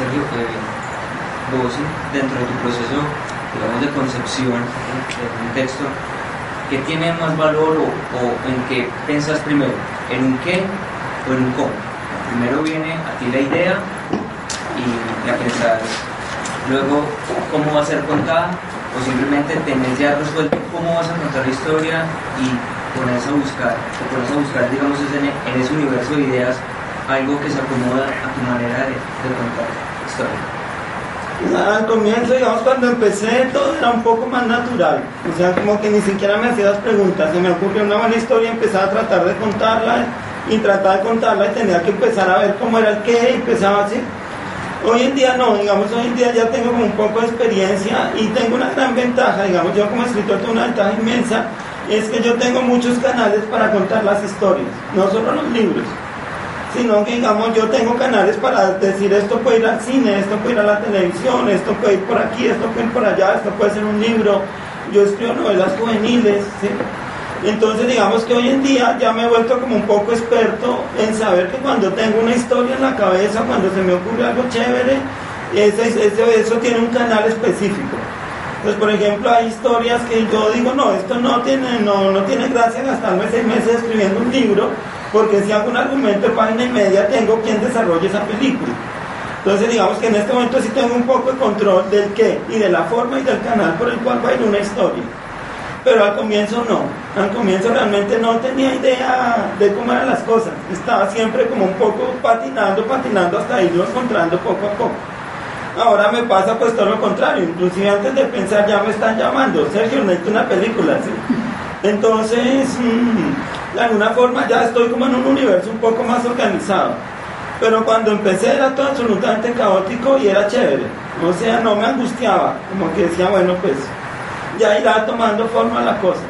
Sergio, eh, vos dentro de tu proceso, digamos, de concepción de un texto, ¿qué tiene más valor o, en qué pensas primero? ¿En un qué o en un cómo? Primero viene a ti la idea y la pensar luego cómo va a ser contada o simplemente tenés ya resuelto cómo vas a contar la historia y pones a buscar, o pones a buscar, digamos, en, ese universo de ideas algo que se acomoda a tu manera de, contar historia. Al comienzo, digamos, cuando empecé todo era un poco más natural, o sea, como que ni siquiera me hacía las preguntas, se me ocurrió una buena historia, empezaba a tratar de contarla y trataba de contarla y tenía que empezar a ver cómo era el qué y empezaba así. Hoy en día no, digamos, hoy en día ya tengo como un poco de experiencia y tengo una gran ventaja, digamos, yo como escritor tengo una ventaja inmensa, es que yo tengo muchos canales para contar las historias, no solo los libros, sino que digamos yo tengo canales para decir esto puede ir al cine, esto puede ir a la televisión, esto puede ir por aquí, esto puede ir por allá, esto puede ser un libro, yo escribo novelas juveniles, ¿sí? Entonces digamos que hoy en día ya me he vuelto como un poco experto en saber que cuando tengo una historia en la cabeza, cuando se me ocurre algo chévere, eso tiene un canal específico. Entonces, por ejemplo, hay historias que yo digo, no, esto no tiene, no, no tiene gracia gastarme seis meses escribiendo un libro, porque si hago un argumento de página y media, tengo quien desarrolle esa película. Entonces, digamos que en este momento sí tengo un poco de control del qué y de la forma y del canal por el cual va a ir una historia pero al comienzo no. Al comienzo realmente no tenía idea de cómo eran las cosas. Estaba siempre como un poco patinando, patinando hasta irlo encontrando poco a poco. Ahora me pasa pues todo lo contrario. Inclusive antes de pensar ya me están llamando. Sergio, necesito una película. Entonces, mm, de alguna forma ya estoy como en un universo un poco más organizado. Pero cuando empecé era todo absolutamente caótico y era chévere. O sea, no me angustiaba. Como que decía, bueno, pues ya irá tomando forma la cosa.